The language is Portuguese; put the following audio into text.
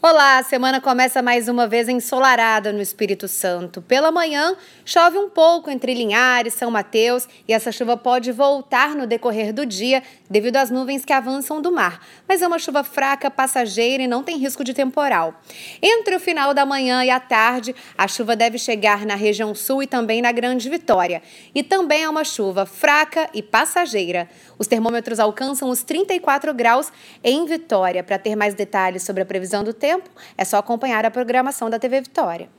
Olá, a semana começa mais uma vez ensolarada no Espírito Santo. Pela manhã, chove um pouco entre Linhares, São Mateus, e essa chuva pode voltar no decorrer do dia devido às nuvens que avançam do mar. Mas é uma chuva fraca, passageira e não tem risco de temporal. Entre o final da manhã e a tarde, a chuva deve chegar na região sul e também na Grande Vitória. E também é uma chuva fraca e passageira. Os termômetros alcançam os 34 graus em Vitória. Para ter mais detalhes sobre a previsão do tempo, tempo, é só acompanhar a programação da TV Vitória.